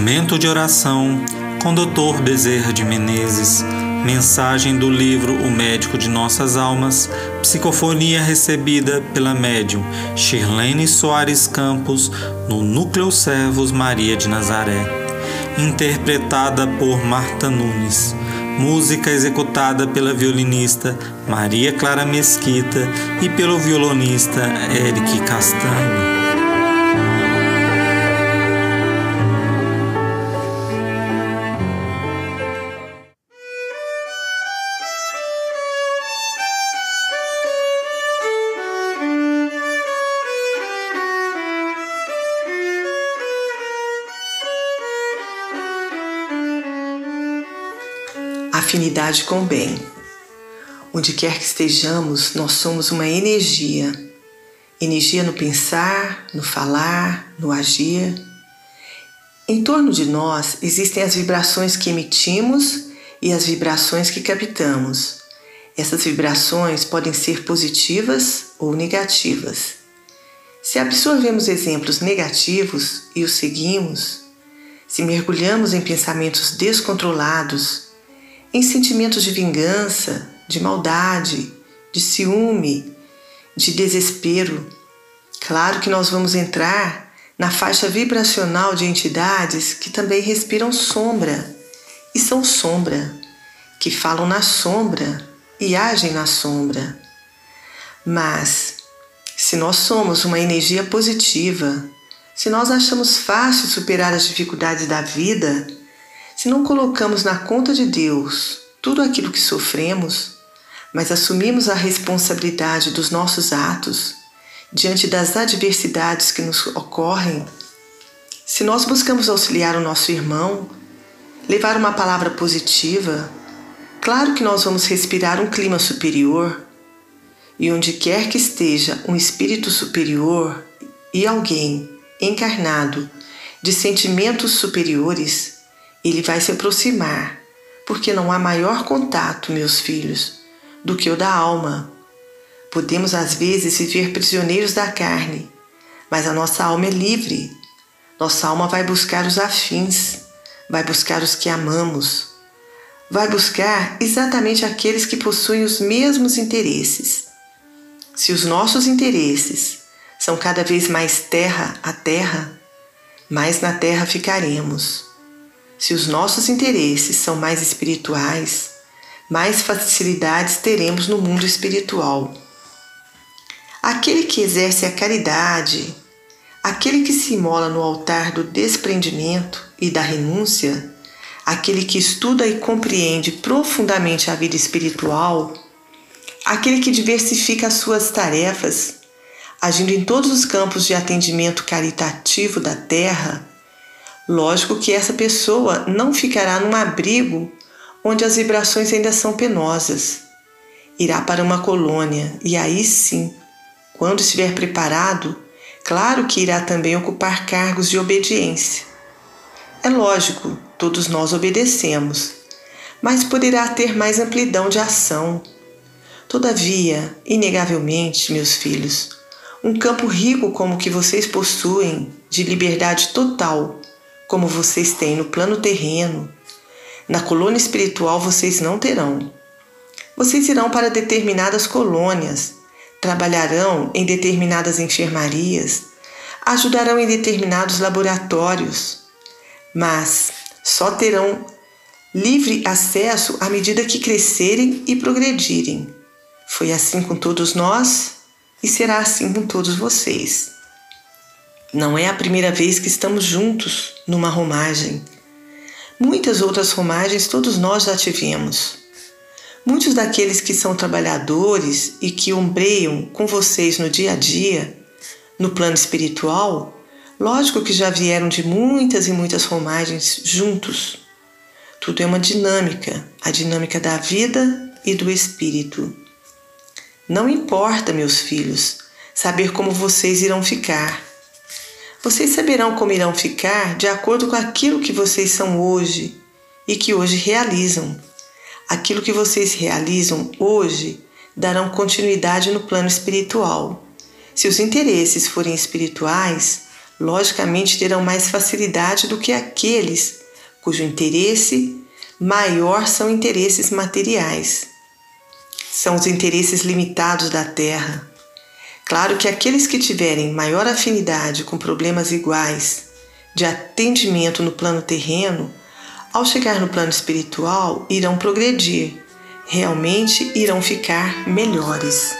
Momento de oração com Dr. Bezerra de Menezes. Mensagem do livro O Médico de Nossas Almas. Psicofonia recebida pela médium Shirlene Soares Campos no Núcleo Servos Maria de Nazaré. Interpretada por Marta Nunes. Música executada pela violinista Maria Clara Mesquita e pelo violonista Eric Castanho. Afinidade com o bem. Onde quer que estejamos, nós somos uma energia. Energia no pensar, no falar, no agir. Em torno de nós existem as vibrações que emitimos e as vibrações que captamos. Essas vibrações podem ser positivas ou negativas. Se absorvemos exemplos negativos e os seguimos, se mergulhamos em pensamentos descontrolados, em sentimentos de vingança, de maldade, de ciúme, de desespero. Claro que nós vamos entrar na faixa vibracional de entidades que também respiram sombra e são sombra, que falam na sombra e agem na sombra. Mas, se nós somos uma energia positiva, se nós achamos fácil superar as dificuldades da vida, se não colocamos na conta de Deus tudo aquilo que sofremos, mas assumimos a responsabilidade dos nossos atos diante das adversidades que nos ocorrem, se nós buscamos auxiliar o nosso irmão, levar uma palavra positiva, claro que nós vamos respirar um clima superior. E onde quer que esteja um espírito superior e alguém encarnado de sentimentos superiores, ele vai se aproximar, porque não há maior contato, meus filhos, do que o da alma. Podemos às vezes viver prisioneiros da carne, mas a nossa alma é livre. Nossa alma vai buscar os afins, vai buscar os que amamos, vai buscar exatamente aqueles que possuem os mesmos interesses. Se os nossos interesses são cada vez mais terra a terra, mais na terra ficaremos. Se os nossos interesses são mais espirituais, mais facilidades teremos no mundo espiritual. Aquele que exerce a caridade, aquele que se imola no altar do desprendimento e da renúncia, aquele que estuda e compreende profundamente a vida espiritual, aquele que diversifica as suas tarefas, agindo em todos os campos de atendimento caritativo da terra, Lógico que essa pessoa não ficará num abrigo onde as vibrações ainda são penosas. Irá para uma colônia e aí sim, quando estiver preparado, claro que irá também ocupar cargos de obediência. É lógico, todos nós obedecemos, mas poderá ter mais amplidão de ação. Todavia, inegavelmente, meus filhos, um campo rico como o que vocês possuem, de liberdade total, como vocês têm no plano terreno, na colônia espiritual vocês não terão. Vocês irão para determinadas colônias, trabalharão em determinadas enfermarias, ajudarão em determinados laboratórios, mas só terão livre acesso à medida que crescerem e progredirem. Foi assim com todos nós e será assim com todos vocês. Não é a primeira vez que estamos juntos numa romagem. Muitas outras romagens todos nós já tivemos. Muitos daqueles que são trabalhadores e que ombreiam com vocês no dia a dia, no plano espiritual, lógico que já vieram de muitas e muitas romagens juntos. Tudo é uma dinâmica, a dinâmica da vida e do espírito. Não importa, meus filhos, saber como vocês irão ficar vocês saberão como irão ficar de acordo com aquilo que vocês são hoje e que hoje realizam. Aquilo que vocês realizam hoje darão continuidade no plano espiritual. Se os interesses forem espirituais, logicamente terão mais facilidade do que aqueles cujo interesse maior são interesses materiais. São os interesses limitados da Terra. Claro que aqueles que tiverem maior afinidade com problemas iguais de atendimento no plano terreno, ao chegar no plano espiritual, irão progredir, realmente irão ficar melhores.